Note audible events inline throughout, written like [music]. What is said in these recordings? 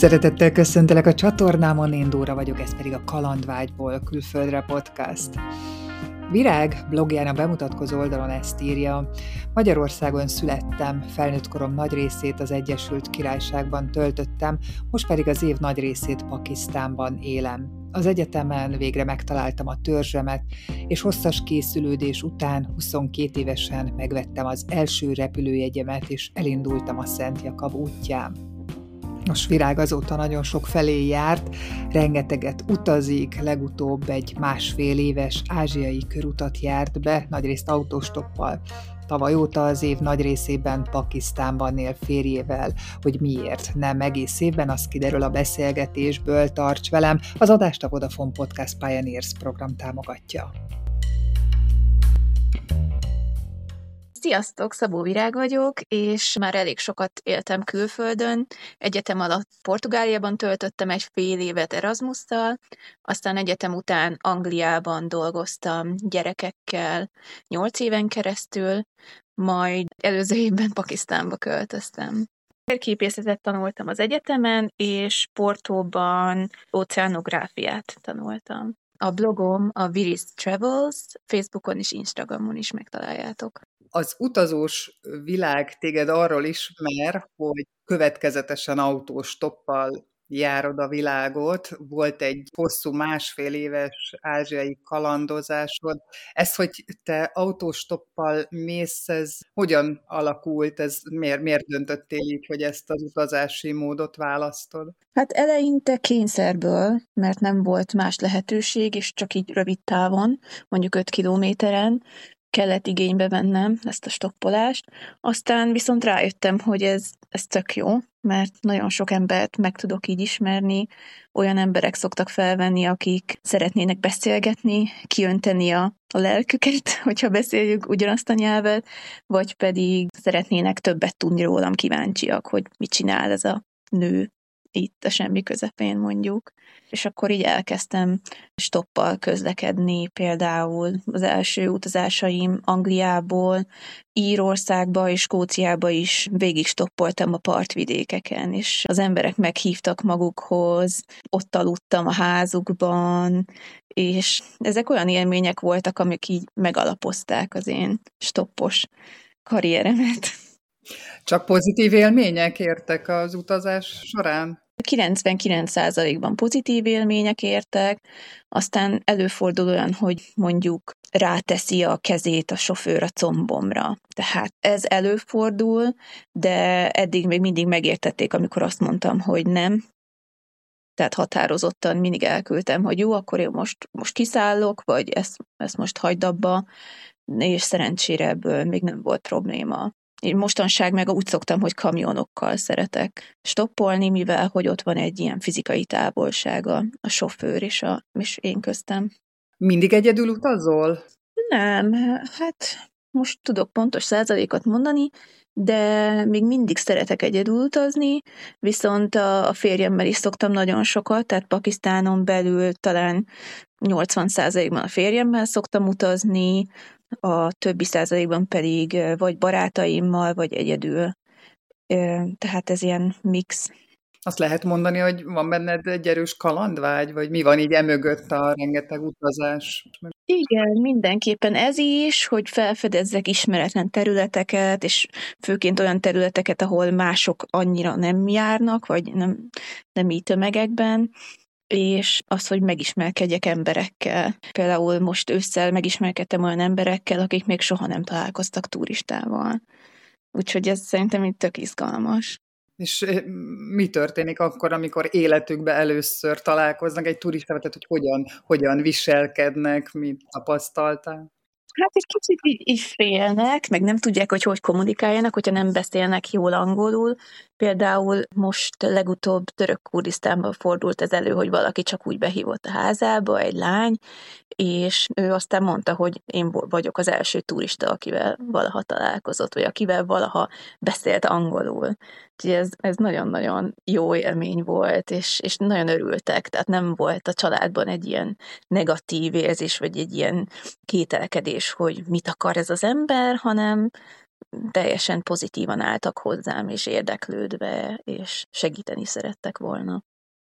Szeretettel köszöntelek a csatornámon, én Dóra vagyok, ez pedig a Kalandvágyból külföldre podcast. Virág blogján a bemutatkozó oldalon ezt írja, Magyarországon születtem, felnőtt korom nagy részét az Egyesült Királyságban töltöttem, most pedig az év nagy részét Pakisztánban élem. Az egyetemen végre megtaláltam a törzsemet, és hosszas készülődés után 22 évesen megvettem az első repülőjegyemet, és elindultam a Szent Jakab útján. Most Virág azóta nagyon sok felé járt, rengeteget utazik, legutóbb egy másfél éves ázsiai körutat járt be, nagyrészt autostoppal. Tavaly óta az év nagy részében Pakisztánban él férjével, hogy miért nem egész évben, az kiderül a beszélgetésből, tarts velem, az adást a Vodafone Podcast Pioneers program támogatja. Sziasztok, Szabó Virág vagyok, és már elég sokat éltem külföldön. Egyetem alatt Portugáliában töltöttem egy fél évet Erasmusszal, aztán egyetem után Angliában dolgoztam gyerekekkel nyolc éven keresztül, majd előző évben Pakisztánba költöztem. Térképészetet tanultam az egyetemen, és Portóban oceanográfiát tanultam. A blogom a Viris Travels, Facebookon és Instagramon is megtaláljátok az utazós világ téged arról ismer, hogy következetesen autós toppal járod a világot, volt egy hosszú másfél éves ázsiai kalandozásod. Ez, hogy te autóstoppal mész, ez hogyan alakult, ez miért, miért döntöttél így, hogy ezt az utazási módot választod? Hát eleinte kényszerből, mert nem volt más lehetőség, és csak így rövid távon, mondjuk 5 kilométeren, kellett igénybe vennem ezt a stoppolást, aztán viszont rájöttem, hogy ez, ez tök jó, mert nagyon sok embert meg tudok így ismerni, olyan emberek szoktak felvenni, akik szeretnének beszélgetni, kiönteni a, a lelküket, [laughs] hogyha beszéljük ugyanazt a nyelvet, vagy pedig szeretnének többet tudni rólam, kíváncsiak, hogy mit csinál ez a nő itt a semmi közepén mondjuk. És akkor így elkezdtem stoppal közlekedni, például az első utazásaim Angliából, Írországba és Skóciába is végig stoppoltam a partvidékeken, és az emberek meghívtak magukhoz, ott aludtam a házukban, és ezek olyan élmények voltak, amik így megalapozták az én stoppos karrieremet. Csak pozitív élmények értek az utazás során? 99%-ban pozitív élmények értek, aztán előfordul olyan, hogy mondjuk ráteszi a kezét a sofőr a combomra. Tehát ez előfordul, de eddig még mindig megértették, amikor azt mondtam, hogy nem, tehát határozottan mindig elküldtem, hogy jó, akkor én most, most kiszállok, vagy ezt, ezt most hagyd abba, és szerencsére ebből még nem volt probléma. Én mostanság meg úgy szoktam, hogy kamionokkal szeretek stoppolni, mivel hogy ott van egy ilyen fizikai távolsága a sofőr és, a, és én köztem. Mindig egyedül utazol? Nem, hát most tudok pontos százalékot mondani, de még mindig szeretek egyedül utazni, viszont a, a férjemmel is szoktam nagyon sokat, tehát Pakisztánon belül talán 80%-ban a férjemmel szoktam utazni, a többi százalékban pedig vagy barátaimmal, vagy egyedül. Tehát ez ilyen mix. Azt lehet mondani, hogy van benned egy erős kalandvágy, vagy mi van így emögött a rengeteg utazás? Igen, mindenképpen ez is, hogy felfedezzek ismeretlen területeket, és főként olyan területeket, ahol mások annyira nem járnak, vagy nem, nem így tömegekben, és az, hogy megismerkedjek emberekkel. Például most ősszel megismerkedtem olyan emberekkel, akik még soha nem találkoztak turistával. Úgyhogy ez szerintem itt tök izgalmas. És eh, mi történik akkor, amikor életükben először találkoznak egy turistával, tehát hogy hogyan, hogyan viselkednek, mit tapasztaltál? Hát egy kicsit így, így félnek, meg nem tudják, hogy hogy kommunikáljanak, hogyha nem beszélnek jól angolul. Például most legutóbb török Kurdisztánban fordult ez elő, hogy valaki csak úgy behívott a házába, egy lány, és ő aztán mondta, hogy én vagyok az első turista, akivel valaha találkozott, vagy akivel valaha beszélt angolul. Úgyhogy ez, ez nagyon-nagyon jó élmény volt, és, és nagyon örültek, tehát nem volt a családban egy ilyen negatív érzés, vagy egy ilyen kételkedés, hogy mit akar ez az ember, hanem teljesen pozitívan álltak hozzám, és érdeklődve, és segíteni szerettek volna.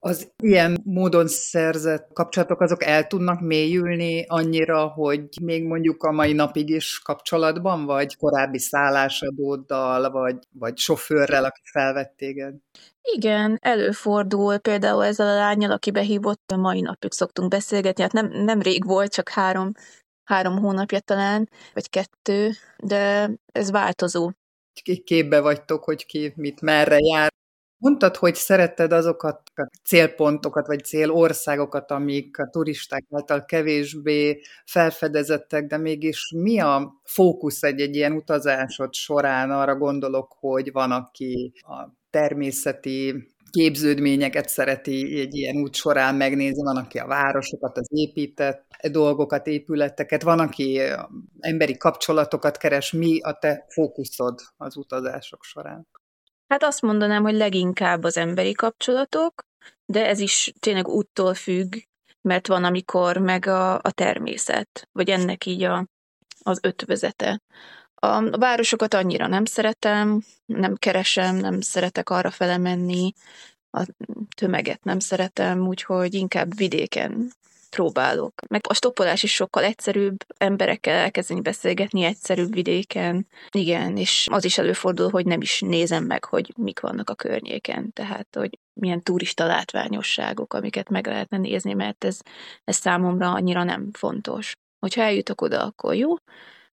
Az ilyen módon szerzett kapcsolatok azok el tudnak mélyülni annyira, hogy még mondjuk a mai napig is kapcsolatban vagy korábbi szállásadóddal, vagy, vagy sofőrrel, aki felvett téged? Igen, előfordul például ezzel a lányjal, aki behívott, a mai napig szoktunk beszélgetni, hát nem, nem rég volt, csak három, három hónapja talán, vagy kettő, de ez változó. Képbe vagytok, hogy ki mit merre jár. Mondtad, hogy szeretted azokat a célpontokat, vagy célországokat, amik a turisták által kevésbé felfedezettek, de mégis mi a fókusz egy-egy ilyen utazásod során? Arra gondolok, hogy van, aki a természeti képződményeket szereti egy ilyen út során megnézni, van, aki a városokat, az épített dolgokat, épületeket, van, aki emberi kapcsolatokat keres. Mi a te fókuszod az utazások során? Hát azt mondanám, hogy leginkább az emberi kapcsolatok, de ez is tényleg úttól függ, mert van, amikor meg a, a természet, vagy ennek így a, az ötvözete. A, városokat annyira nem szeretem, nem keresem, nem szeretek arra fele menni, a tömeget nem szeretem, úgyhogy inkább vidéken próbálok. Meg a stoppolás is sokkal egyszerűbb, emberekkel elkezdeni beszélgetni egyszerűbb vidéken. Igen, és az is előfordul, hogy nem is nézem meg, hogy mik vannak a környéken. Tehát, hogy milyen turista látványosságok, amiket meg lehetne nézni, mert ez, ez számomra annyira nem fontos. Hogyha eljutok oda, akkor jó,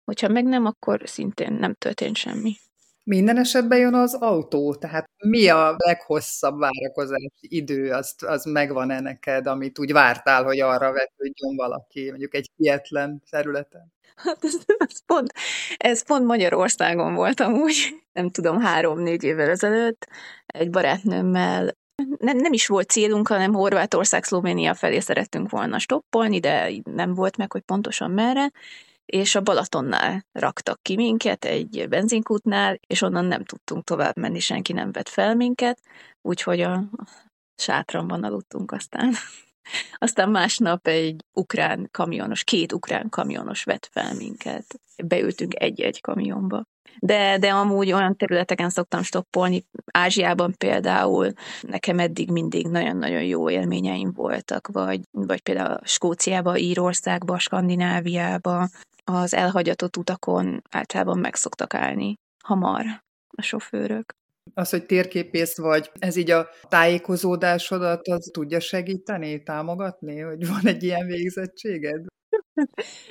hogyha meg nem, akkor szintén nem történt semmi. Minden esetben jön az autó, tehát mi a leghosszabb várakozási idő, azt, az megvan-e neked, amit úgy vártál, hogy arra vetődjön valaki, mondjuk egy kietlen területen? Hát ez, ez, pont, ez pont Magyarországon volt amúgy, nem tudom, három-négy évvel ezelőtt, egy barátnőmmel nem, nem is volt célunk, hanem Horvátország, Szlovénia felé szerettünk volna stoppolni, de nem volt meg, hogy pontosan merre, és a Balatonnál raktak ki minket egy benzinkútnál, és onnan nem tudtunk tovább menni, senki nem vett fel minket, úgyhogy a sátramban aludtunk aztán. [laughs] Aztán másnap egy ukrán kamionos, két ukrán kamionos vett fel minket. Beültünk egy-egy kamionba. De, de amúgy olyan területeken szoktam stoppolni, Ázsiában például nekem eddig mindig nagyon-nagyon jó élményeim voltak, vagy, vagy például Skóciába, Írországba, Skandináviába, az elhagyatott utakon általában meg szoktak állni hamar a sofőrök. Az, hogy térképész vagy, ez így a tájékozódásodat az tudja segíteni, támogatni, hogy van egy ilyen végzettséged?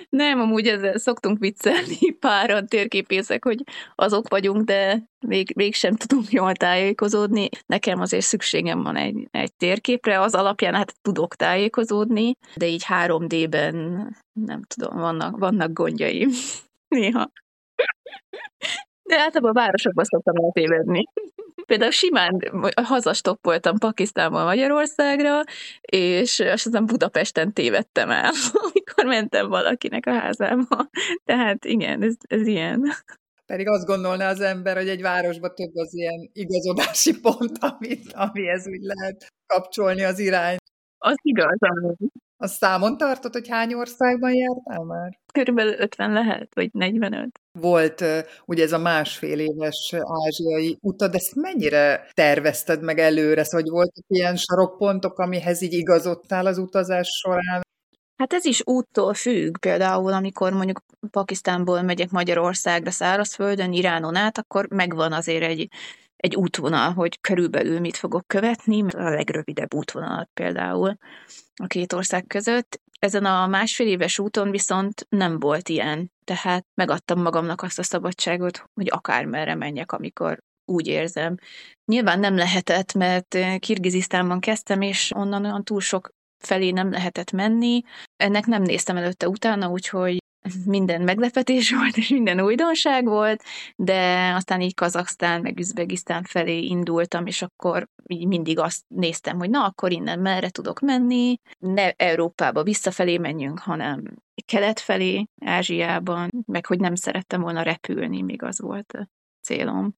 Nem, amúgy ezzel szoktunk viccelni [laughs] páran térképészek, hogy azok vagyunk, de még, mégsem tudunk jól tájékozódni. Nekem azért szükségem van egy, egy térképre, az alapján hát tudok tájékozódni, de így 3D-ben nem tudom, vannak, vannak gondjaim [laughs] néha. De általában a városokban szoktam eltévedni. Például simán hazastoppoltam Pakisztánból Magyarországra, és azt hiszem Budapesten tévedtem el, [laughs] amikor mentem valakinek a házába. Tehát igen, ez, ez ilyen. Pedig azt gondolná az ember, hogy egy városban több az ilyen igazodási pont, [laughs] amit, amihez úgy lehet kapcsolni az irány. Az igaz, azt számon tartott, hogy hány országban jártál már? Körülbelül 50 lehet, vagy 45. Volt ugye ez a másfél éves ázsiai utad, ezt mennyire tervezted meg előre, szóval, hogy voltak ilyen sarokpontok, amihez így igazodtál az utazás során? Hát ez is úttól függ, például amikor mondjuk Pakisztánból megyek Magyarországra szárazföldön, Iránon át, akkor megvan azért egy, egy útvonal, hogy körülbelül mit fogok követni, a legrövidebb útvonalat például a két ország között. Ezen a másfél éves úton viszont nem volt ilyen, tehát megadtam magamnak azt a szabadságot, hogy akármerre menjek, amikor úgy érzem. Nyilván nem lehetett, mert Kirgizisztánban kezdtem, és onnan olyan túl sok felé nem lehetett menni. Ennek nem néztem előtte utána, úgyhogy minden meglepetés volt, és minden újdonság volt, de aztán így Kazaksztán, meg Üzbegisztán felé indultam, és akkor így mindig azt néztem, hogy na, akkor innen merre tudok menni, ne Európába visszafelé menjünk, hanem kelet felé, Ázsiában, meg hogy nem szerettem volna repülni, még az volt a célom.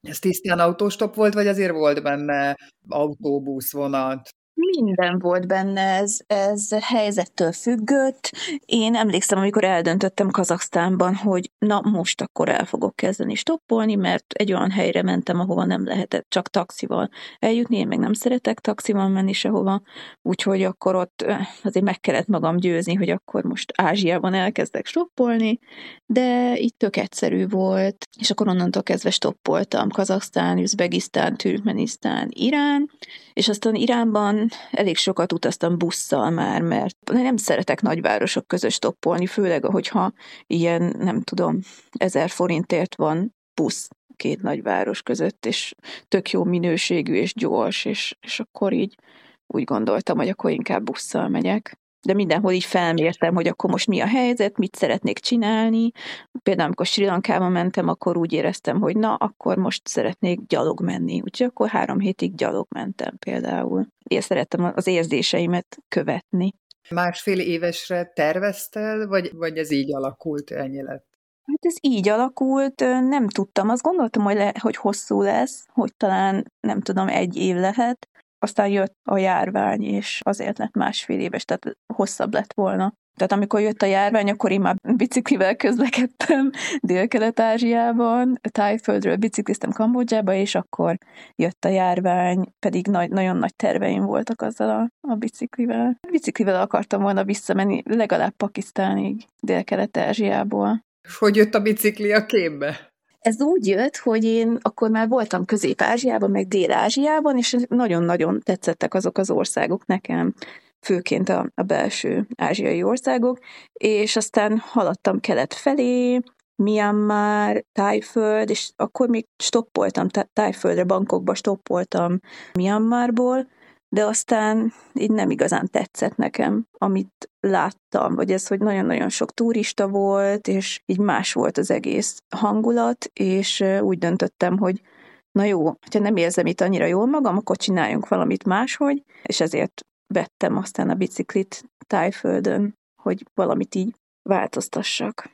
Ez tisztán autóstop volt, vagy azért volt benne autóbusz, vonat? Minden volt benne, ez, ez helyzettől függött. Én emlékszem, amikor eldöntöttem Kazaksztánban, hogy na most akkor el fogok kezdeni stoppolni, mert egy olyan helyre mentem, ahova nem lehetett csak taxival eljutni, én meg nem szeretek taxival menni sehova, úgyhogy akkor ott azért meg kellett magam győzni, hogy akkor most Ázsiában elkezdek stoppolni, de itt tök egyszerű volt, és akkor onnantól kezdve stoppoltam Kazaksztán, Üzbegisztán, Türkmenisztán, Irán, és aztán Iránban elég sokat utaztam busszal már, mert nem szeretek nagyvárosok között stoppolni, főleg, hogyha ilyen, nem tudom, ezer forintért van busz két nagyváros között, és tök jó minőségű és gyors, és, és akkor így úgy gondoltam, hogy akkor inkább busszal megyek de mindenhol így felmértem, hogy akkor most mi a helyzet, mit szeretnék csinálni. Például, amikor Sri Lankában mentem, akkor úgy éreztem, hogy na, akkor most szeretnék gyalog menni. Úgyhogy akkor három hétig gyalog mentem például. Én szerettem az érzéseimet követni. Másfél évesre terveztel, vagy, vagy ez így alakult, ennyi lett? Hát ez így alakult, nem tudtam. Azt gondoltam, hogy, le, hogy hosszú lesz, hogy talán nem tudom, egy év lehet, aztán jött a járvány, és azért lett másfél éves, tehát hosszabb lett volna. Tehát amikor jött a járvány, akkor én már biciklivel közlekedtem [laughs] Dél-Kelet-Ázsiában, Tájföldről bicikliztem Kambodzsába, és akkor jött a járvány, pedig nagy, nagyon nagy terveim voltak azzal a, a biciklivel. Biciklivel akartam volna visszamenni legalább Pakisztánig, Dél-Kelet-Ázsiából. És hogy jött a bicikli a képbe? Ez úgy jött, hogy én akkor már voltam Közép-Ázsiában, meg Dél-Ázsiában, és nagyon-nagyon tetszettek azok az országok nekem, főként a, a belső ázsiai országok, és aztán haladtam kelet felé, Myanmar, Tájföld, és akkor még stoppoltam Tájföldre, Bangkokba stoppoltam Myanmarból, de aztán így nem igazán tetszett nekem, amit láttam, vagy ez, hogy nagyon-nagyon sok turista volt, és így más volt az egész hangulat, és úgy döntöttem, hogy na jó, ha nem érzem itt annyira jól magam, akkor csináljunk valamit máshogy, és ezért vettem aztán a biciklit tájföldön, hogy valamit így változtassak.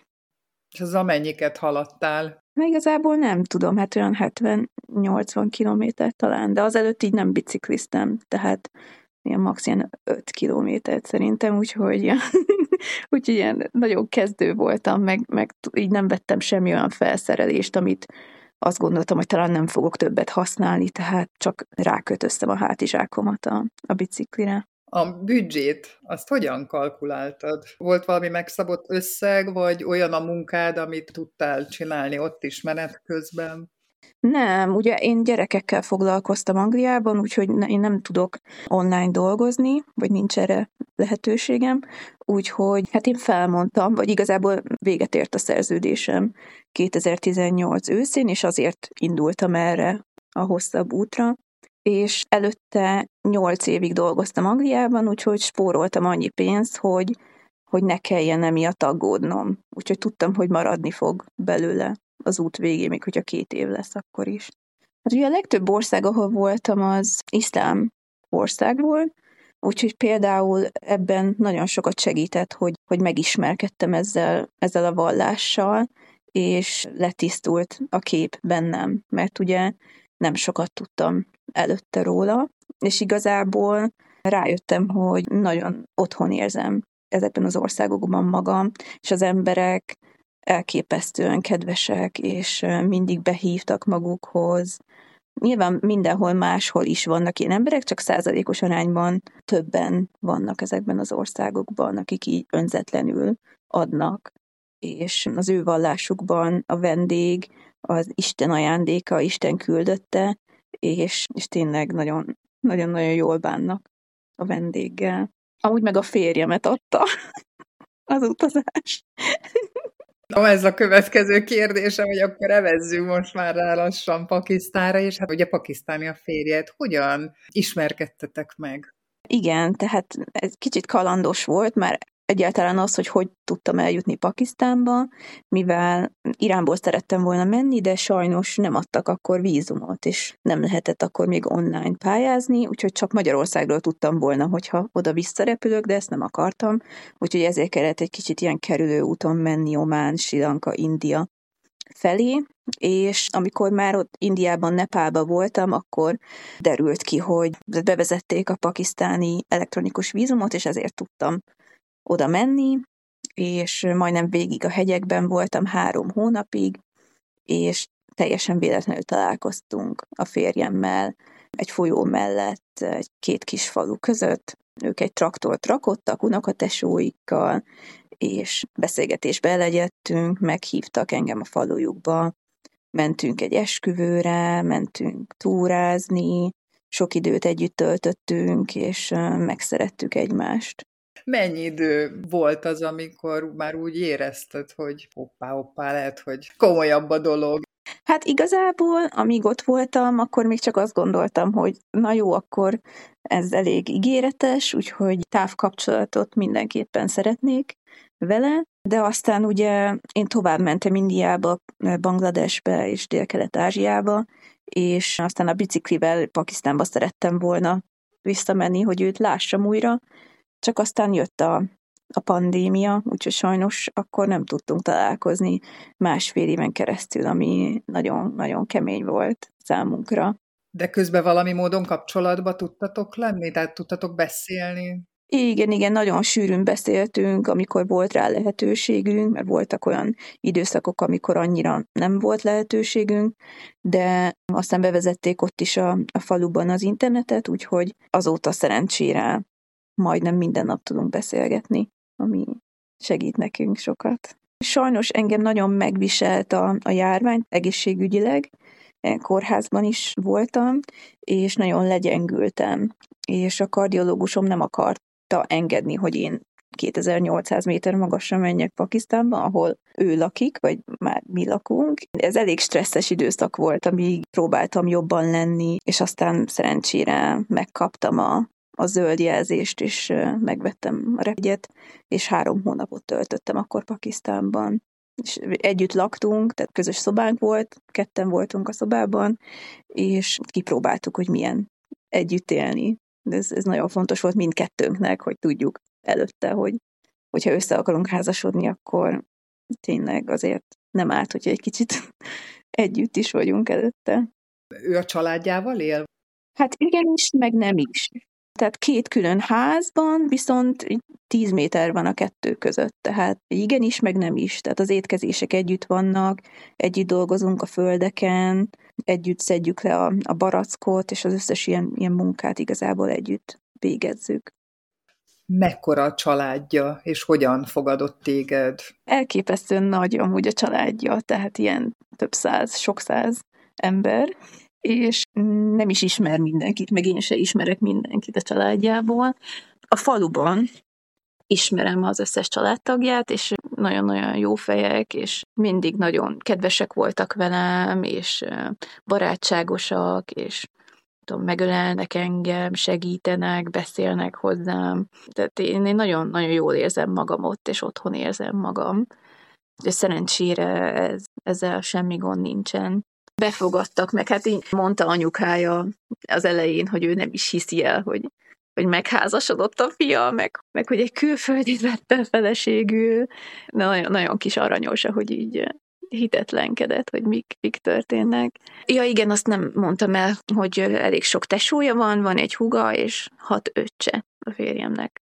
És az amennyiket haladtál? Na igazából nem tudom, hát olyan 70-80 kilométer talán, de azelőtt így nem bicikliztem, tehát ilyen max. ilyen 5 kilométert szerintem, úgyhogy, [laughs] úgyhogy ilyen nagyon kezdő voltam, meg, meg így nem vettem semmi olyan felszerelést, amit azt gondoltam, hogy talán nem fogok többet használni, tehát csak rákötöztem a hátizsákomat a, a biciklire. A büdzsét, azt hogyan kalkuláltad? Volt valami megszabott összeg, vagy olyan a munkád, amit tudtál csinálni ott is menet közben? Nem, ugye én gyerekekkel foglalkoztam Angliában, úgyhogy én nem tudok online dolgozni, vagy nincs erre lehetőségem, úgyhogy hát én felmondtam, vagy igazából véget ért a szerződésem 2018 őszén, és azért indultam erre a hosszabb útra, és előtte nyolc évig dolgoztam Angliában, úgyhogy spóroltam annyi pénzt, hogy, hogy ne kelljen emiatt aggódnom. Úgyhogy tudtam, hogy maradni fog belőle az út végén, még hogyha két év lesz akkor is. Hát ugye a legtöbb ország, ahol voltam, az iszlám ország volt, úgyhogy például ebben nagyon sokat segített, hogy, hogy megismerkedtem ezzel, ezzel a vallással, és letisztult a kép bennem, mert ugye nem sokat tudtam előtte róla, és igazából rájöttem, hogy nagyon otthon érzem ezekben az országokban magam, és az emberek elképesztően kedvesek, és mindig behívtak magukhoz. Nyilván mindenhol máshol is vannak ilyen emberek, csak százalékos arányban többen vannak ezekben az országokban, akik így önzetlenül adnak, és az ő vallásukban a vendég az Isten ajándéka, Isten küldötte, és, és tényleg nagyon, nagyon-nagyon jól bánnak a vendéggel. Amúgy meg a férjemet adta [laughs] az utazás. No, ez a következő kérdése, hogy akkor evezzünk most már rá lassan Pakisztánra, és hát ugye pakisztáni a férjed. Hogyan ismerkedtetek meg? Igen, tehát ez kicsit kalandos volt, mert egyáltalán az, hogy hogy tudtam eljutni Pakisztánba, mivel Iránból szerettem volna menni, de sajnos nem adtak akkor vízumot, és nem lehetett akkor még online pályázni, úgyhogy csak Magyarországról tudtam volna, hogyha oda visszarepülök, de ezt nem akartam, úgyhogy ezért kellett egy kicsit ilyen kerülő úton menni Omán, Sri Lanka, India felé, és amikor már ott Indiában, Nepálban voltam, akkor derült ki, hogy bevezették a pakisztáni elektronikus vízumot, és ezért tudtam oda menni, és majdnem végig a hegyekben voltam három hónapig, és teljesen véletlenül találkoztunk a férjemmel egy folyó mellett, egy két kis falu között. Ők egy traktort rakottak unokatesóikkal, és beszélgetésbe elegyedtünk, meghívtak engem a falujukba, mentünk egy esküvőre, mentünk túrázni, sok időt együtt töltöttünk, és megszerettük egymást. Mennyi idő volt az, amikor már úgy érezted, hogy hoppá, hoppá, lehet, hogy komolyabb a dolog? Hát igazából, amíg ott voltam, akkor még csak azt gondoltam, hogy na jó, akkor ez elég ígéretes, úgyhogy távkapcsolatot mindenképpen szeretnék vele, de aztán ugye én tovább mentem Indiába, Bangladesbe és Dél-Kelet-Ázsiába, és aztán a biciklivel Pakisztánba szerettem volna visszamenni, hogy őt lássam újra, csak aztán jött a, a pandémia, úgyhogy sajnos akkor nem tudtunk találkozni másfél éven keresztül, ami nagyon-nagyon kemény volt számunkra. De közben valami módon kapcsolatba tudtatok lenni? Tehát tudtatok beszélni? Igen, igen, nagyon sűrűn beszéltünk, amikor volt rá lehetőségünk, mert voltak olyan időszakok, amikor annyira nem volt lehetőségünk, de aztán bevezették ott is a, a faluban az internetet, úgyhogy azóta szerencsére majdnem minden nap tudunk beszélgetni, ami segít nekünk sokat. Sajnos engem nagyon megviselt a, a járvány egészségügyileg, kórházban is voltam, és nagyon legyengültem. És a kardiológusom nem akarta engedni, hogy én 2800 méter magasra menjek Pakisztánba, ahol ő lakik, vagy már mi lakunk. Ez elég stresszes időszak volt, amíg próbáltam jobban lenni, és aztán szerencsére megkaptam a, a zöld jelzést, és megvettem a repjegyet, és három hónapot töltöttem akkor Pakisztánban. És együtt laktunk, tehát közös szobánk volt, ketten voltunk a szobában, és kipróbáltuk, hogy milyen együtt élni. Ez, ez nagyon fontos volt mindkettőnknek, hogy tudjuk előtte, hogy hogyha össze akarunk házasodni, akkor tényleg azért nem árt, hogyha egy kicsit [laughs] együtt is vagyunk előtte. Ő a családjával él? Hát igenis, meg nem is. Tehát két külön házban, viszont 10 méter van a kettő között, tehát igenis, meg nem is. Tehát az étkezések együtt vannak, együtt dolgozunk a földeken, együtt szedjük le a, a barackot, és az összes ilyen, ilyen munkát igazából együtt végezzük. Mekkora a családja, és hogyan fogadott téged? Elképesztően nagy amúgy a családja, tehát ilyen több száz, sok száz ember, és nem is ismer mindenkit, meg én se ismerek mindenkit a családjából. A faluban ismerem az összes családtagját, és nagyon-nagyon jó fejek, és mindig nagyon kedvesek voltak velem, és barátságosak, és tudom, megölelnek engem, segítenek, beszélnek hozzám. Tehát én, én nagyon-nagyon jól érzem magam ott, és otthon érzem magam. De szerencsére ez, ezzel semmi gond nincsen befogadtak, meg hát így mondta anyukája az elején, hogy ő nem is hiszi el, hogy, hogy megházasodott a fia, meg, meg hogy egy külföldit vette feleségül. De nagyon, nagyon kis aranyos, hogy így hitetlenkedett, hogy mik, mik történnek. Ja igen, azt nem mondtam el, hogy elég sok tesója van, van egy huga és hat öccse a férjemnek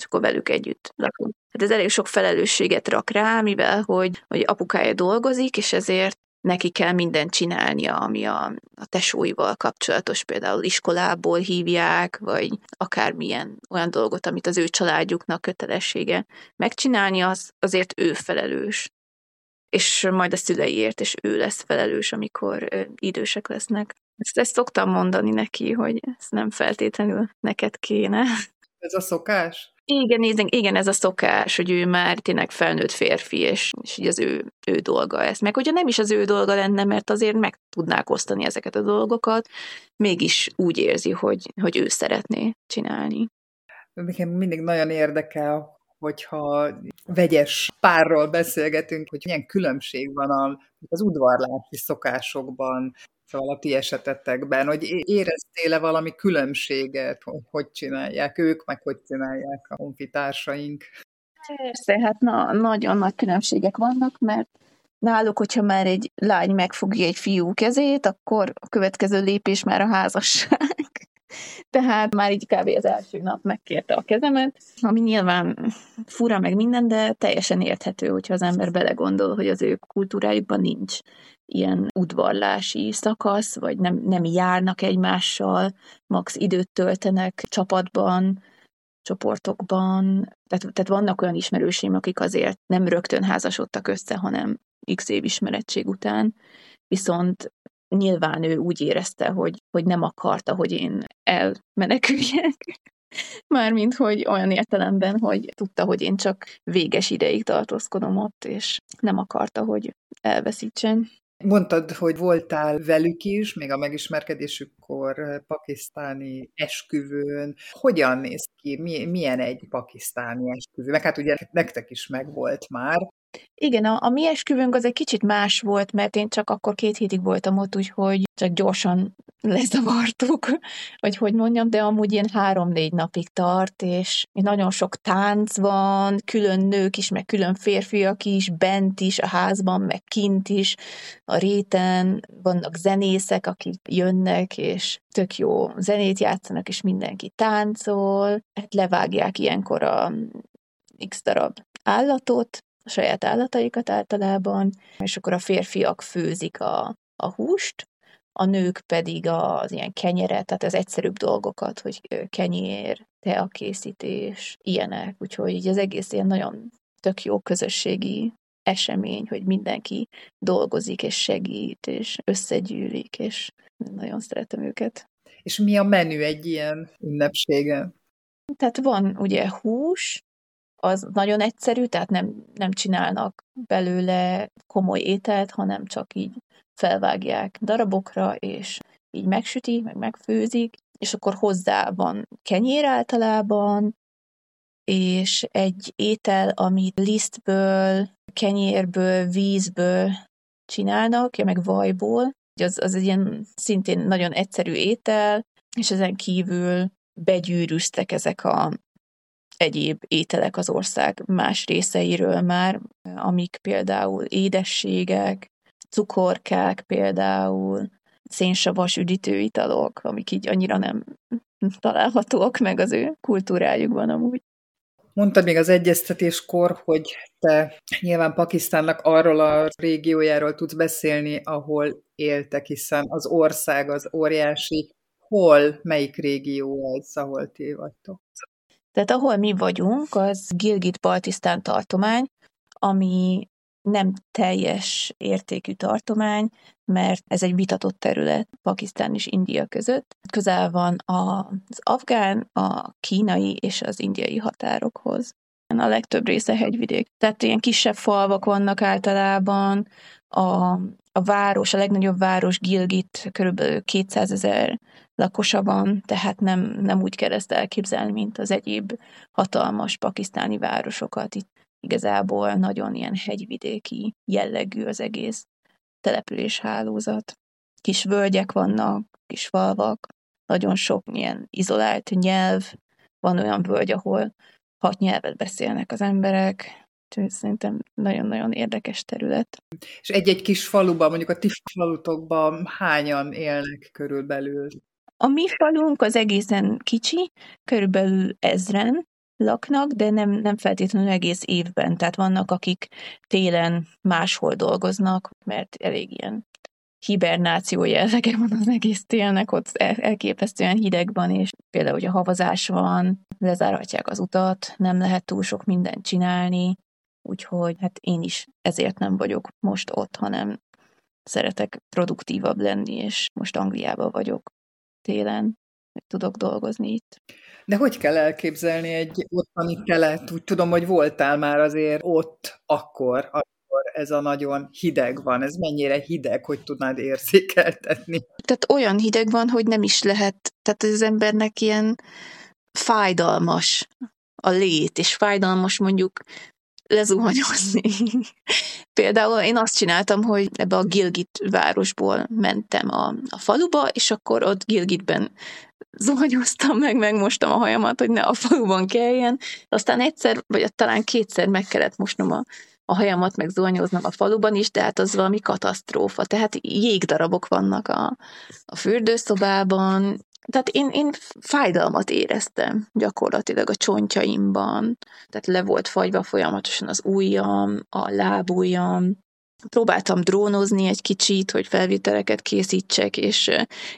és akkor velük együtt lakunk. Hát ez elég sok felelősséget rak rá, mivel hogy, hogy apukája dolgozik, és ezért neki kell mindent csinálnia, ami a, a tesóival kapcsolatos, például iskolából hívják, vagy akármilyen olyan dolgot, amit az ő családjuknak kötelessége megcsinálni, az azért ő felelős. És majd a szüleiért, és ő lesz felelős, amikor idősek lesznek. Ezt, ezt szoktam mondani neki, hogy ez nem feltétlenül neked kéne. Ez a szokás? Igen, igen, igen, ez a szokás, hogy ő már tényleg felnőtt férfi, és, és így az ő, ő dolga ez. Meg hogyha nem is az ő dolga lenne, mert azért meg tudnák osztani ezeket a dolgokat, mégis úgy érzi, hogy, hogy ő szeretné csinálni. mindig nagyon érdekel, hogyha vegyes párról beszélgetünk, hogy milyen különbség van az udvarlási szokásokban, Szóval a ti esetetekben, hogy éreztél-e valami különbséget, hogy hogy csinálják ők, meg hogy csinálják a honfitársaink? Persze, hát na, nagyon nagy különbségek vannak, mert náluk, hogyha már egy lány megfogja egy fiú kezét, akkor a következő lépés már a házasság. [laughs] Tehát már így kb. az első nap megkérte a kezemet, ami nyilván fura meg minden, de teljesen érthető, hogyha az ember belegondol, hogy az ő kultúrájukban nincs ilyen udvarlási szakasz, vagy nem, nem járnak egymással, max időt töltenek csapatban, csoportokban. Tehát, tehát vannak olyan ismerőseim, akik azért nem rögtön házasodtak össze, hanem x év ismerettség után, viszont nyilván ő úgy érezte, hogy, hogy nem akarta, hogy én elmeneküljek. [laughs] Mármint, hogy olyan értelemben, hogy tudta, hogy én csak véges ideig tartózkodom ott, és nem akarta, hogy elveszítsen. Mondtad, hogy voltál velük is, még a megismerkedésükkor pakisztáni esküvőn. Hogyan néz ki? Milyen egy pakisztáni esküvő? Meg hát ugye nektek is megvolt már. Igen, a, a mi esküvőnk az egy kicsit más volt, mert én csak akkor két hétig voltam ott, úgyhogy csak gyorsan [laughs] lezavartuk, vagy hogy mondjam, de amúgy ilyen három-négy napig tart, és nagyon sok tánc van, külön nők is, meg külön férfiak is, bent is, a házban, meg kint is, a réten vannak zenészek, akik jönnek, és tök jó zenét játszanak, és mindenki táncol, hát levágják ilyenkor a x darab állatot, a saját állataikat általában, és akkor a férfiak főzik a, a húst, a nők pedig az ilyen kenyeret, tehát az egyszerűbb dolgokat, hogy kenyér, teakészítés, ilyenek. Úgyhogy így az egész ilyen nagyon tök jó közösségi esemény, hogy mindenki dolgozik és segít, és összegyűlik, és nagyon szeretem őket. És mi a menü egy ilyen ünnepségen? Tehát van ugye hús, az nagyon egyszerű, tehát nem, nem csinálnak belőle komoly ételt, hanem csak így felvágják darabokra, és így megsüti, meg megfőzik, és akkor hozzá van kenyér általában, és egy étel, amit lisztből, kenyérből, vízből csinálnak, ja, meg vajból, az, az egy ilyen szintén nagyon egyszerű étel, és ezen kívül begyűrűztek ezek a egyéb ételek az ország más részeiről már, amik például édességek, cukorkák például, szénsavas üdítőitalok, amik így annyira nem találhatóak meg az ő kultúrájukban amúgy. Mondtad még az egyeztetéskor, hogy te nyilván Pakisztánnak arról a régiójáról tudsz beszélni, ahol éltek, hiszen az ország az óriási. Hol, melyik régió ez, ahol ti vagytok? Tehát ahol mi vagyunk, az Gilgit-Baltisztán tartomány, ami nem teljes értékű tartomány, mert ez egy vitatott terület Pakisztán és India között. Közel van az afgán, a kínai és az indiai határokhoz. A legtöbb része hegyvidék. Tehát ilyen kisebb falvak vannak általában, a, a város, a legnagyobb város Gilgit körülbelül 200 ezer lakosa van, tehát nem, nem úgy kell ezt elképzelni, mint az egyéb hatalmas pakisztáni városokat. Itt igazából nagyon ilyen hegyvidéki jellegű az egész településhálózat. Kis völgyek vannak, kis falvak, nagyon sok ilyen izolált nyelv, van olyan völgy, ahol hat nyelvet beszélnek az emberek, úgyhogy szerintem nagyon-nagyon érdekes terület. És egy-egy kis faluban, mondjuk a ti falutokban hányan élnek körülbelül? A mi falunk az egészen kicsi, körülbelül ezren laknak, de nem, nem feltétlenül egész évben. Tehát vannak, akik télen máshol dolgoznak, mert elég ilyen hibernáció jellege van az egész télnek, ott elképesztően hideg van, és például, hogy a havazás van, lezárhatják az utat, nem lehet túl sok mindent csinálni, úgyhogy hát én is ezért nem vagyok most ott, hanem szeretek produktívabb lenni, és most Angliában vagyok télen, hogy tudok dolgozni itt. De hogy kell elképzelni egy ottani kelet? Úgy tudom, hogy voltál már azért ott akkor ez a nagyon hideg van. Ez mennyire hideg, hogy tudnád érzékeltetni? Tehát olyan hideg van, hogy nem is lehet, tehát az embernek ilyen fájdalmas a lét, és fájdalmas mondjuk lezuhanyozni. [laughs] Például én azt csináltam, hogy ebbe a Gilgit városból mentem a, a faluba, és akkor ott Gilgitben zuhanyoztam meg, megmostam a hajamat, hogy ne a faluban kelljen. Aztán egyszer, vagy talán kétszer meg kellett mosnom a, a hajamat meg zuhanyoznom a faluban is, de hát az valami katasztrófa. Tehát jégdarabok vannak a, a fürdőszobában, tehát én, én fájdalmat éreztem gyakorlatilag a csontjaimban, tehát le volt fagyva folyamatosan az ujjam, a lábujjam, próbáltam drónozni egy kicsit, hogy felvételeket készítsek, és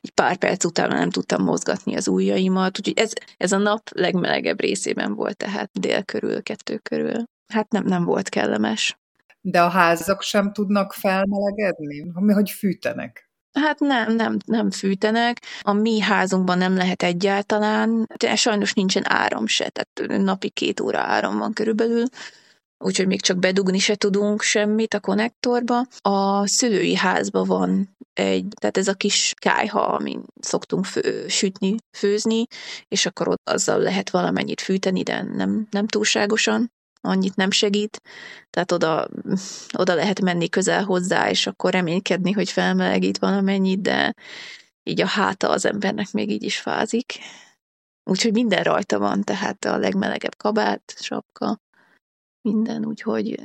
egy pár perc után nem tudtam mozgatni az ujjaimat, úgyhogy ez, ez a nap legmelegebb részében volt, tehát dél körül, kettő körül. Hát nem, nem volt kellemes. De a házak sem tudnak felmelegedni? Hogy fűtenek? Hát nem, nem, nem fűtenek. A mi házunkban nem lehet egyáltalán, de sajnos nincsen áram se, tehát napi két óra áram van körülbelül, úgyhogy még csak bedugni se tudunk semmit a konnektorba. A szülői házban van egy, tehát ez a kis kájha, amin szoktunk fő, sütni, főzni, és akkor ott azzal lehet valamennyit fűteni, de nem, nem túlságosan annyit nem segít, tehát oda, oda lehet menni közel hozzá, és akkor reménykedni, hogy felmelegít valamennyit, de így a háta az embernek még így is fázik. Úgyhogy minden rajta van, tehát a legmelegebb kabát, sapka, minden, úgyhogy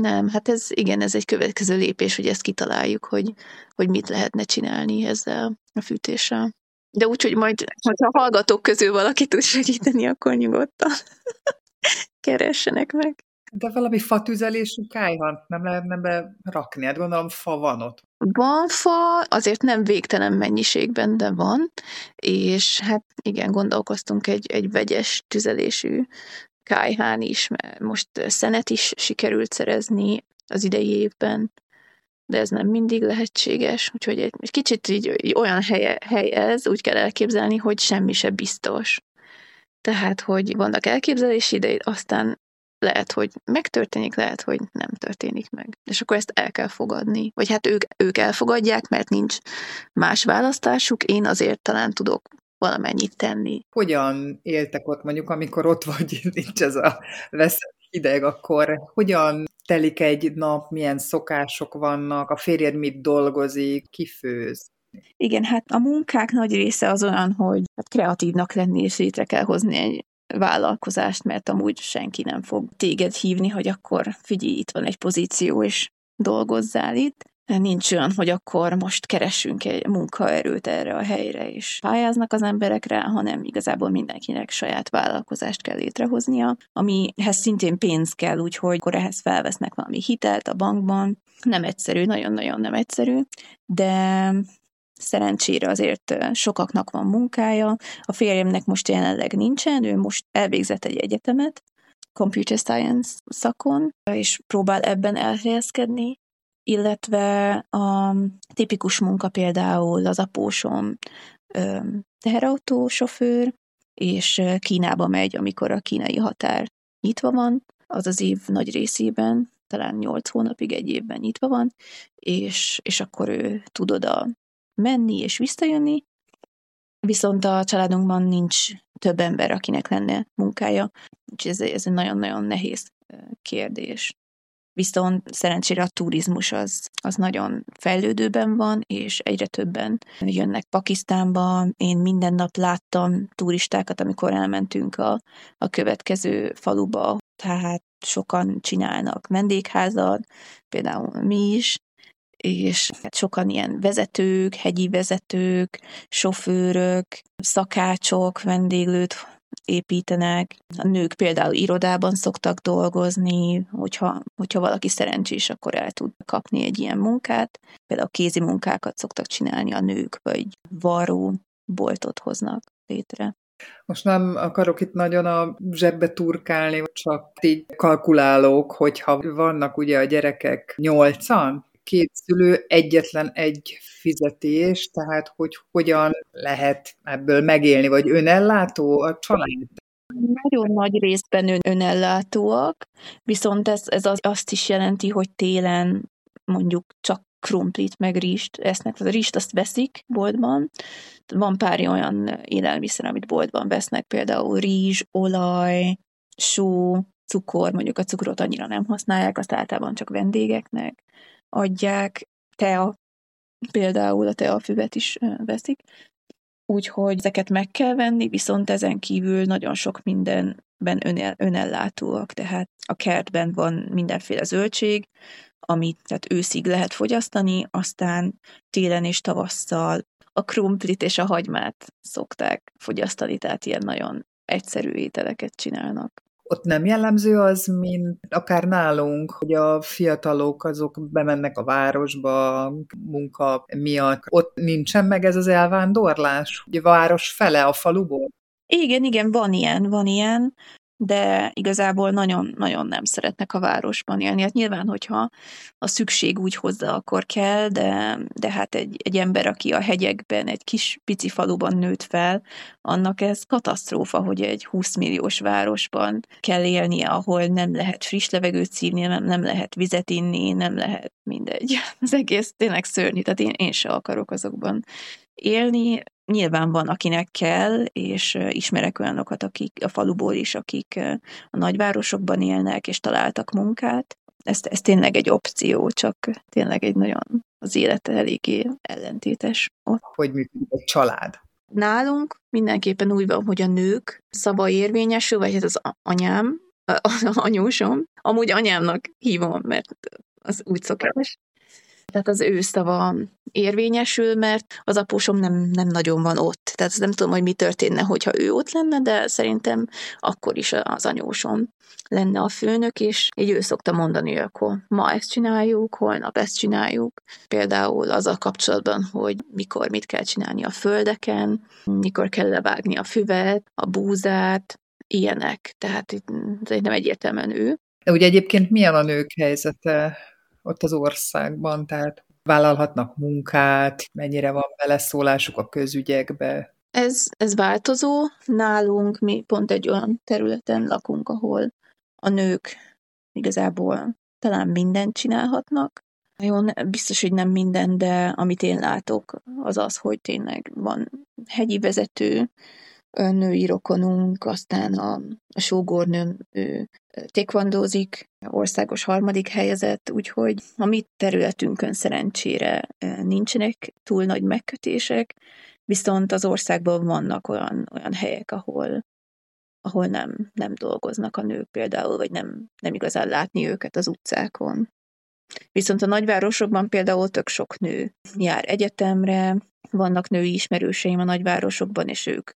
nem, hát ez igen, ez egy következő lépés, hogy ezt kitaláljuk, hogy, hogy mit lehetne csinálni ezzel a fűtéssel. De úgyhogy majd, hogyha a hallgatók közül valaki tud segíteni, akkor nyugodtan [laughs] keressenek meg. De valami fatüzelésű kájhant nem lehetne berakni? Hát gondolom fa van ott. Van fa, azért nem végtelen mennyiségben, de van, és hát igen, gondolkoztunk egy, egy vegyes tüzelésű kájhán is, mert most szenet is sikerült szerezni az idei évben, de ez nem mindig lehetséges, úgyhogy egy, egy kicsit így, így olyan helye, hely ez, úgy kell elképzelni, hogy semmi se biztos. Tehát, hogy vannak elképzelési idejét, aztán lehet, hogy megtörténik, lehet, hogy nem történik meg. És akkor ezt el kell fogadni. Vagy hát ők, ők elfogadják, mert nincs más választásuk, én azért talán tudok valamennyit tenni. Hogyan éltek ott mondjuk, amikor ott vagy, [laughs] nincs ez a veszett hideg, akkor hogyan telik egy nap, milyen szokások vannak, a férjed mit dolgozik, kifőz? Igen, hát a munkák nagy része az olyan, hogy hát kreatívnak lenni, és létre kell hozni egy vállalkozást, mert amúgy senki nem fog téged hívni, hogy akkor figyelj, itt van egy pozíció, és dolgozzál itt. Nincs olyan, hogy akkor most keresünk egy munkaerőt erre a helyre, és pályáznak az emberek rá, hanem igazából mindenkinek saját vállalkozást kell létrehoznia, amihez szintén pénz kell, úgyhogy akkor ehhez felvesznek valami hitelt a bankban. Nem egyszerű, nagyon-nagyon nem egyszerű, de Szerencsére azért sokaknak van munkája. A férjemnek most jelenleg nincsen, ő most elvégzett egy egyetemet, computer science szakon, és próbál ebben elhelyezkedni, illetve a tipikus munka például az apósom teherautósofőr, és Kínába megy, amikor a kínai határ nyitva van, az az év nagy részében, talán 8 hónapig, egy évben nyitva van, és, és akkor ő tud oda menni és visszajönni, viszont a családunkban nincs több ember, akinek lenne munkája, úgyhogy ez, ez egy nagyon-nagyon nehéz kérdés. Viszont szerencsére a turizmus az, az nagyon fejlődőben van, és egyre többen jönnek Pakisztánba. Én minden nap láttam turistákat, amikor elmentünk a, a következő faluba, tehát sokan csinálnak vendégházat, például mi is, és sokan ilyen vezetők, hegyi vezetők, sofőrök, szakácsok vendéglőt építenek. A nők például irodában szoktak dolgozni, hogyha, hogyha valaki szerencsés, akkor el tud kapni egy ilyen munkát. Például kézi munkákat szoktak csinálni a nők, vagy varró boltot hoznak létre. Most nem akarok itt nagyon a zsebbe turkálni, csak így kalkulálok, hogyha vannak ugye a gyerekek nyolcan, két szülő, egyetlen egy fizetés, tehát hogy hogyan lehet ebből megélni, vagy önellátó a család? Nagyon nagy részben ön, önellátóak, viszont ez, ez az, azt is jelenti, hogy télen mondjuk csak krumplit, meg rist esznek. A rist azt veszik boltban. Van pár olyan élelmiszer, amit boltban vesznek, például rizs, olaj, só, cukor, mondjuk a cukrot annyira nem használják, azt általában csak vendégeknek adják, tea, például a teafüvet is veszik, úgyhogy ezeket meg kell venni, viszont ezen kívül nagyon sok mindenben önel, önellátóak, tehát a kertben van mindenféle zöldség, amit tehát őszig lehet fogyasztani, aztán télen és tavasszal a krumplit és a hagymát szokták fogyasztani, tehát ilyen nagyon egyszerű ételeket csinálnak. Ott nem jellemző az, mint akár nálunk, hogy a fiatalok azok bemennek a városba munka miatt. Ott nincsen meg ez az elvándorlás, hogy a város fele a faluból? Igen, igen, van ilyen, van ilyen de igazából nagyon-nagyon nem szeretnek a városban élni. Hát nyilván, hogyha a szükség úgy hozza, akkor kell, de, de hát egy, egy ember, aki a hegyekben, egy kis pici faluban nőtt fel, annak ez katasztrófa, hogy egy 20 milliós városban kell élnie, ahol nem lehet friss levegőt szívni, nem, nem lehet vizet inni, nem lehet mindegy. [laughs] Az egész tényleg szörnyű, tehát én, én se akarok azokban élni. Nyilván van, akinek kell, és ismerek olyanokat, akik a faluból is, akik a nagyvárosokban élnek, és találtak munkát. Ez, ez tényleg egy opció, csak tényleg egy nagyon az élete eléggé ellentétes ott. Hogy működik egy család? Nálunk mindenképpen úgy van, hogy a nők szava érvényesül, vagy ez hát az anyám, az anyósom. Amúgy anyámnak hívom, mert az úgy szokás tehát az ő szava érvényesül, mert az apósom nem, nem nagyon van ott. Tehát nem tudom, hogy mi történne, hogyha ő ott lenne, de szerintem akkor is az anyósom lenne a főnök, és így ő szokta mondani, hogy akkor ma ezt csináljuk, holnap ezt csináljuk. Például az a kapcsolatban, hogy mikor mit kell csinálni a földeken, mikor kell levágni a füvet, a búzát, ilyenek. Tehát itt nem egyértelműen ő. De ugye egyébként milyen a nők helyzete ott az országban, tehát vállalhatnak munkát, mennyire van beleszólásuk a közügyekbe. Ez, ez változó. Nálunk mi pont egy olyan területen lakunk, ahol a nők igazából talán mindent csinálhatnak. Jó, biztos, hogy nem minden, de amit én látok, az az, hogy tényleg van hegyi vezető, női rokonunk, aztán a, a sógornőm, ő tékvandózik, országos harmadik helyezett, úgyhogy a mi területünkön szerencsére nincsenek túl nagy megkötések, viszont az országban vannak olyan, olyan helyek, ahol, ahol nem, nem dolgoznak a nők például, vagy nem, nem igazán látni őket az utcákon. Viszont a nagyvárosokban például tök sok nő jár egyetemre, vannak női ismerőseim a nagyvárosokban, és ők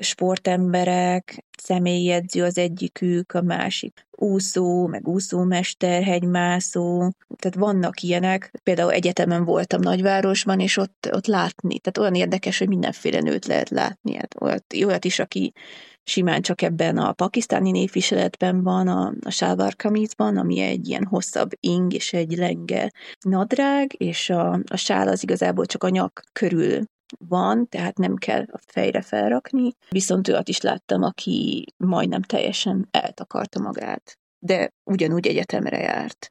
sportemberek, személyedző az egyikük, a másik úszó, meg úszómester, hegymászó, tehát vannak ilyenek. Például egyetemen voltam nagyvárosban, és ott, ott látni, tehát olyan érdekes, hogy mindenféle nőt lehet látni. Hát olyat, olyat is, aki simán csak ebben a pakisztáni névviseletben van, a, a sálvár kamizban, ami egy ilyen hosszabb ing és egy lenge nadrág, és a, a sál az igazából csak a nyak körül van, tehát nem kell a fejre felrakni, viszont olyat is láttam, aki majdnem teljesen eltakarta magát, de ugyanúgy egyetemre járt.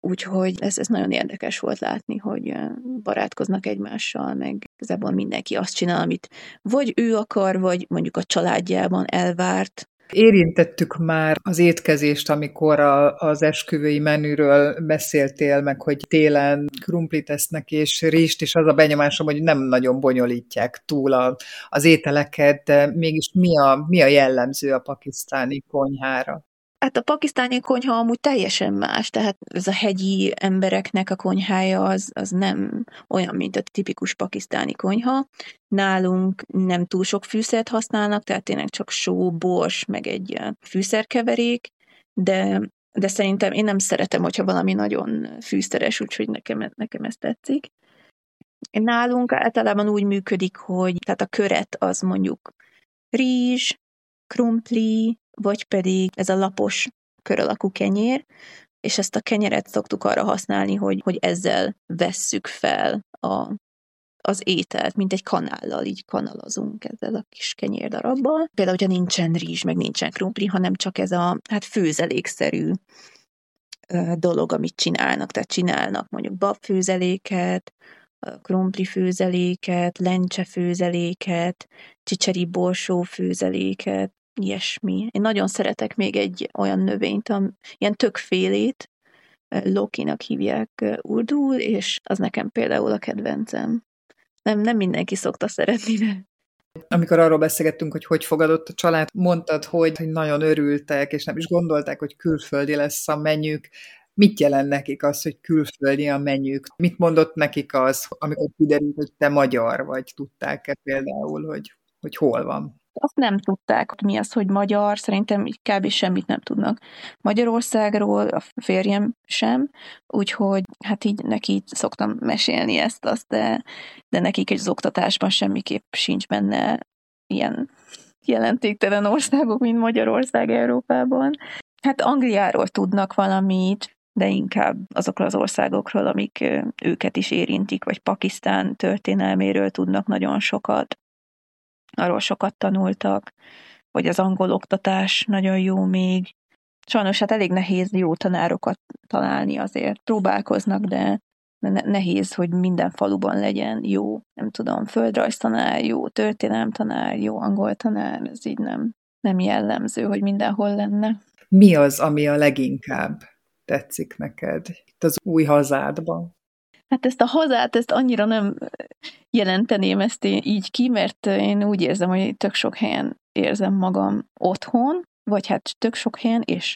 Úgyhogy ez, ez nagyon érdekes volt látni, hogy barátkoznak egymással, meg igazából mindenki azt csinál, amit vagy ő akar, vagy mondjuk a családjában elvárt, Érintettük már az étkezést, amikor a, az esküvői menüről beszéltél, meg hogy télen krumplit esznek és rést, és az a benyomásom, hogy nem nagyon bonyolítják túl a, az ételeket, de mégis mi a, mi a jellemző a pakisztáni konyhára? Hát a pakisztáni konyha amúgy teljesen más, tehát ez a hegyi embereknek a konyhája az, az nem olyan, mint a tipikus pakisztáni konyha. Nálunk nem túl sok fűszert használnak, tehát tényleg csak só, bors, meg egy fűszerkeverék, de, de szerintem én nem szeretem, hogyha valami nagyon fűszeres, úgyhogy nekem, nekem ez tetszik. Nálunk általában úgy működik, hogy tehát a köret az mondjuk rizs, krumpli, vagy pedig ez a lapos kör alakú kenyér, és ezt a kenyeret szoktuk arra használni, hogy, hogy ezzel vesszük fel a, az ételt, mint egy kanállal, így kanalazunk ezzel a kis kenyérdarabbal. Például, hogyha nincsen rizs, meg nincsen krumpli, hanem csak ez a hát főzelékszerű dolog, amit csinálnak. Tehát csinálnak mondjuk babfőzeléket, krumpli főzeléket, lencse főzeléket, csicseri borsó főzeléket, ilyesmi. Én nagyon szeretek még egy olyan növényt, am, ilyen tökfélét, Lokinak hívják urdul, és az nekem például a kedvencem. Nem, nem mindenki szokta szeretni, de amikor arról beszélgettünk, hogy hogy fogadott a család, mondtad, hogy, hogy nagyon örültek, és nem is gondolták, hogy külföldi lesz a menjük. Mit jelent nekik az, hogy külföldi a menjük? Mit mondott nekik az, amikor kiderült, hogy te magyar vagy? Tudták-e például, hogy, hogy hol van? Azt nem tudták, hogy mi az, hogy magyar, szerintem kb. semmit nem tudnak. Magyarországról a férjem sem, úgyhogy hát így neki szoktam mesélni ezt, azt, de, de nekik egy oktatásban semmiképp sincs benne ilyen jelentéktelen országok, mint Magyarország Európában. Hát Angliáról tudnak valamit, de inkább azokról az országokról, amik őket is érintik, vagy Pakisztán történelméről tudnak nagyon sokat arról sokat tanultak, hogy az angol oktatás nagyon jó még. Sajnos hát elég nehéz jó tanárokat találni azért. Próbálkoznak, de nehéz, hogy minden faluban legyen jó, nem tudom, földrajztanár, jó történelemtanár, jó angol tanár, ez így nem, nem jellemző, hogy mindenhol lenne. Mi az, ami a leginkább tetszik neked itt az új hazádban? Hát ezt a hazát, ezt annyira nem jelenteném ezt így ki, mert én úgy érzem, hogy tök sok helyen érzem magam otthon, vagy hát tök sok helyen, és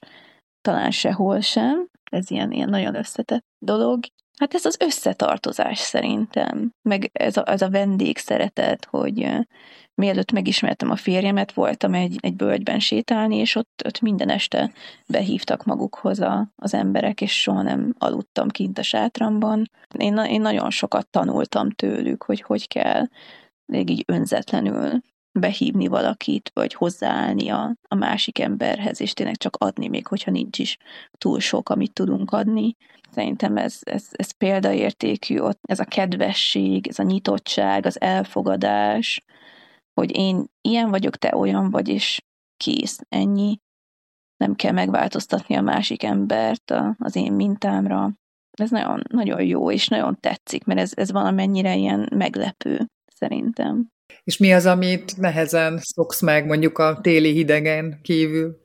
talán sehol sem. Ez ilyen, ilyen nagyon összetett dolog. Hát ez az összetartozás szerintem, meg ez a, ez a vendégszeretet, hogy mielőtt megismertem a férjemet, voltam egy, egy bölgyben sétálni, és ott, ott minden este behívtak magukhoz a, az emberek, és soha nem aludtam kint a sátramban. Én, én nagyon sokat tanultam tőlük, hogy hogy kell még így önzetlenül behívni valakit, vagy hozzáállni a, a másik emberhez, és tényleg csak adni, még hogyha nincs is túl sok, amit tudunk adni. Szerintem ez, ez, ez példaértékű, ott ez a kedvesség, ez a nyitottság, az elfogadás, hogy én ilyen vagyok, te olyan vagy, és kész, ennyi. Nem kell megváltoztatni a másik embert az én mintámra. Ez nagyon, nagyon jó, és nagyon tetszik, mert ez, ez valamennyire ilyen meglepő, szerintem. És mi az, amit nehezen szoksz meg mondjuk a téli hidegen kívül?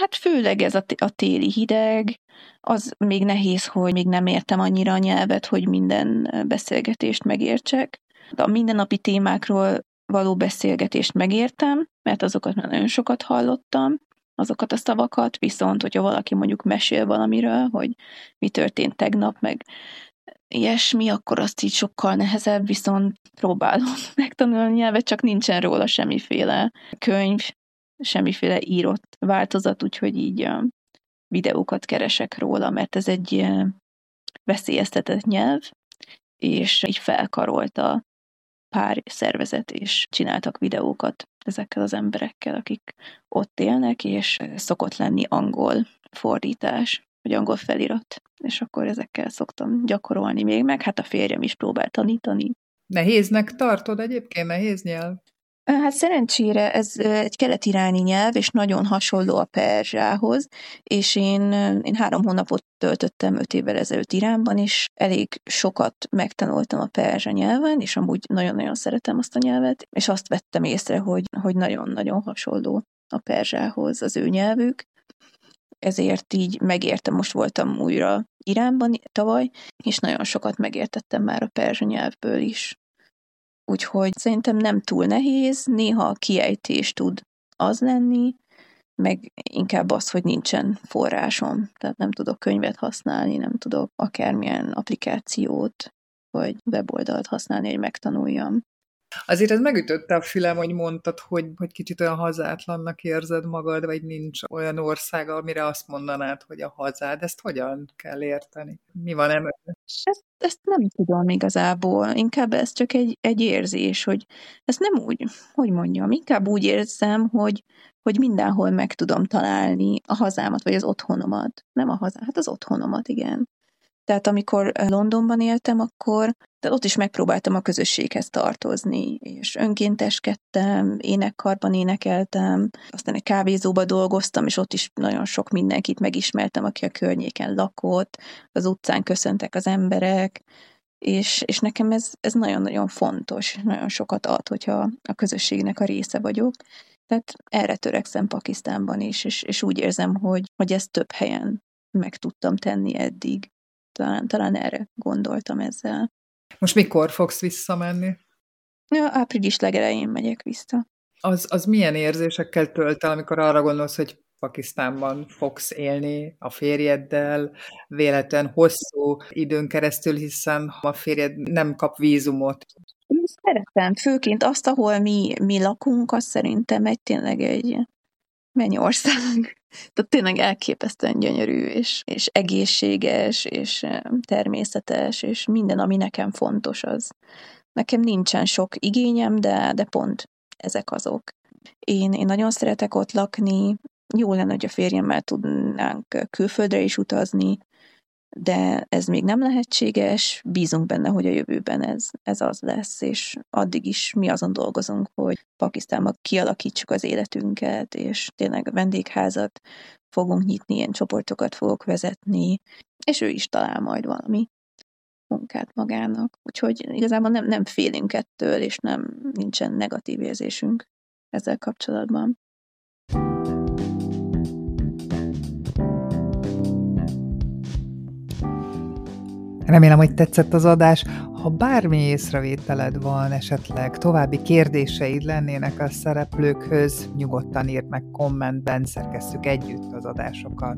Hát főleg ez a, a téli hideg, az még nehéz, hogy még nem értem annyira a nyelvet, hogy minden beszélgetést megértsek. De a mindennapi témákról való beszélgetést megértem, mert azokat már nagyon sokat hallottam, azokat a szavakat, viszont hogyha valaki mondjuk mesél valamiről, hogy mi történt tegnap, meg ilyesmi, akkor azt így sokkal nehezebb, viszont próbálom [laughs] megtanulni a nyelvet, csak nincsen róla semmiféle könyv, semmiféle írott változat, úgyhogy így videókat keresek róla, mert ez egy veszélyeztetett nyelv, és így felkarolta pár szervezet, és csináltak videókat ezekkel az emberekkel, akik ott élnek, és szokott lenni angol fordítás, vagy angol felirat, és akkor ezekkel szoktam gyakorolni még, meg hát a férjem is próbál tanítani. Nehéznek tartod egyébként? Nehéz nyelv? Hát szerencsére ez egy keleti-iráni nyelv, és nagyon hasonló a perzsához, és én, én három hónapot töltöttem öt évvel ezelőtt Iránban, és elég sokat megtanultam a perzsa nyelven, és amúgy nagyon-nagyon szeretem azt a nyelvet, és azt vettem észre, hogy, hogy nagyon-nagyon hasonló a perzsához az ő nyelvük, ezért így megértem, most voltam újra Iránban tavaly, és nagyon sokat megértettem már a perzsa nyelvből is. Úgyhogy szerintem nem túl nehéz, néha a kiejtés tud az lenni, meg inkább az, hogy nincsen forrásom, tehát nem tudok könyvet használni, nem tudok akármilyen applikációt vagy weboldalt használni, hogy megtanuljam. Azért ez megütötte a fülem, hogy mondtad, hogy, hogy kicsit olyan hazátlannak érzed magad, vagy nincs olyan ország, amire azt mondanád, hogy a hazád. Ezt hogyan kell érteni? Mi van emögött? Ezt, ezt nem tudom igazából. Inkább ez csak egy, egy érzés, hogy ezt nem úgy, hogy mondjam, inkább úgy érzem, hogy, hogy mindenhol meg tudom találni a hazámat, vagy az otthonomat. Nem a hazát, hát az otthonomat, igen. Tehát amikor Londonban éltem, akkor de ott is megpróbáltam a közösséghez tartozni, és önkénteskedtem, énekkarban énekeltem, aztán egy kávézóba dolgoztam, és ott is nagyon sok mindenkit megismertem, aki a környéken lakott, az utcán köszöntek az emberek, és, és nekem ez, ez nagyon-nagyon fontos, nagyon sokat ad, hogyha a közösségnek a része vagyok. Tehát erre törekszem Pakisztánban is, és, és úgy érzem, hogy, hogy ezt több helyen meg tudtam tenni eddig. Talán, talán erre gondoltam ezzel. Most mikor fogsz visszamenni? Ja, április legelején megyek vissza. Az, az milyen érzésekkel tölt el, amikor arra gondolsz, hogy Pakisztánban fogsz élni a férjeddel, véletlen hosszú időn keresztül, hiszen a férjed nem kap vízumot. Én szeretem, főként azt, ahol mi, mi lakunk, az szerintem egy tényleg egy mennyország. Tehát tényleg elképesztően gyönyörű, és, és egészséges, és természetes, és minden, ami nekem fontos, az. Nekem nincsen sok igényem, de, de pont ezek azok. Én, én nagyon szeretek ott lakni, jó lenne, hogy a férjemmel tudnánk külföldre is utazni, de ez még nem lehetséges, bízunk benne, hogy a jövőben ez, ez az lesz, és addig is mi azon dolgozunk, hogy Pakisztánban kialakítsuk az életünket, és tényleg vendégházat fogunk nyitni, ilyen csoportokat fogok vezetni, és ő is talál majd valami munkát magának. Úgyhogy igazából nem, nem félünk ettől, és nem nincsen negatív érzésünk ezzel kapcsolatban. Remélem, hogy tetszett az adás. Ha bármi észrevételed van, esetleg további kérdéseid lennének a szereplőkhöz, nyugodtan írd meg kommentben, szerkesszük együtt az adásokat.